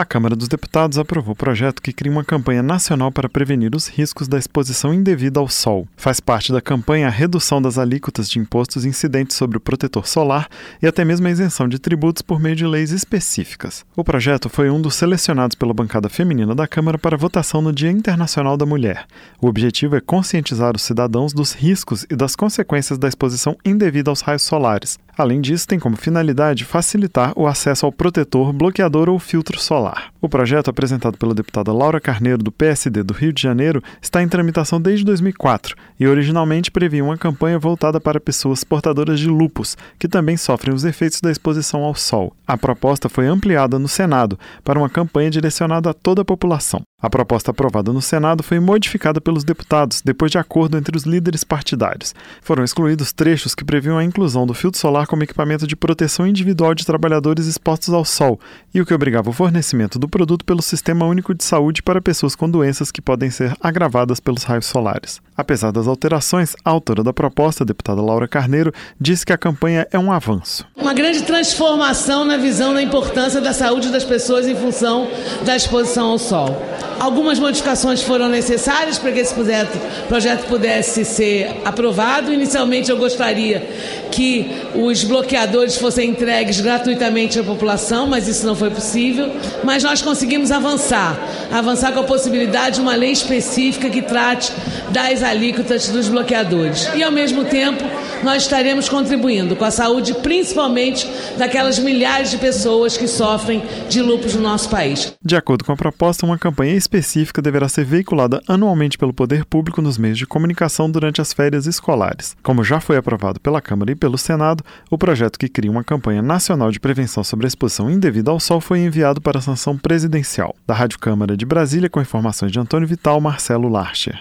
A Câmara dos Deputados aprovou o projeto que cria uma campanha nacional para prevenir os riscos da exposição indevida ao sol. Faz parte da campanha a redução das alíquotas de impostos incidentes sobre o protetor solar e até mesmo a isenção de tributos por meio de leis específicas. O projeto foi um dos selecionados pela bancada feminina da Câmara para votação no Dia Internacional da Mulher. O objetivo é conscientizar os cidadãos dos riscos e das consequências da exposição indevida aos raios solares. Além disso, tem como finalidade facilitar o acesso ao protetor, bloqueador ou filtro solar. O projeto, apresentado pela deputada Laura Carneiro, do PSD do Rio de Janeiro, está em tramitação desde 2004 e originalmente previa uma campanha voltada para pessoas portadoras de lupus, que também sofrem os efeitos da exposição ao sol. A proposta foi ampliada no Senado para uma campanha direcionada a toda a população. A proposta aprovada no Senado foi modificada pelos deputados depois de acordo entre os líderes partidários. Foram excluídos trechos que previam a inclusão do filtro solar como equipamento de proteção individual de trabalhadores expostos ao sol e o que obrigava o fornecimento do produto pelo Sistema Único de Saúde para pessoas com doenças que podem ser agravadas pelos raios solares. Apesar das alterações, a autora da proposta, a deputada Laura Carneiro, disse que a campanha é um avanço. Uma grande transformação na visão da importância da saúde das pessoas em função da exposição ao sol. Algumas modificações foram necessárias para que esse projeto pudesse ser aprovado. Inicialmente, eu gostaria que os bloqueadores fossem entregues gratuitamente à população, mas isso não foi possível. Mas nós conseguimos avançar avançar com a possibilidade de uma lei específica que trate das alíquotas dos bloqueadores. E, ao mesmo tempo, nós estaremos contribuindo com a saúde, principalmente daquelas milhares de pessoas que sofrem de lúpus no nosso país. De acordo com a proposta, uma campanha específica deverá ser veiculada anualmente pelo poder público nos meios de comunicação durante as férias escolares. Como já foi aprovado pela Câmara e pelo Senado, o projeto que cria uma campanha nacional de prevenção sobre a exposição indevida ao sol foi enviado para a sanção presidencial. Da Rádio Câmara de Brasília, com informações de Antônio Vital, Marcelo Larcher.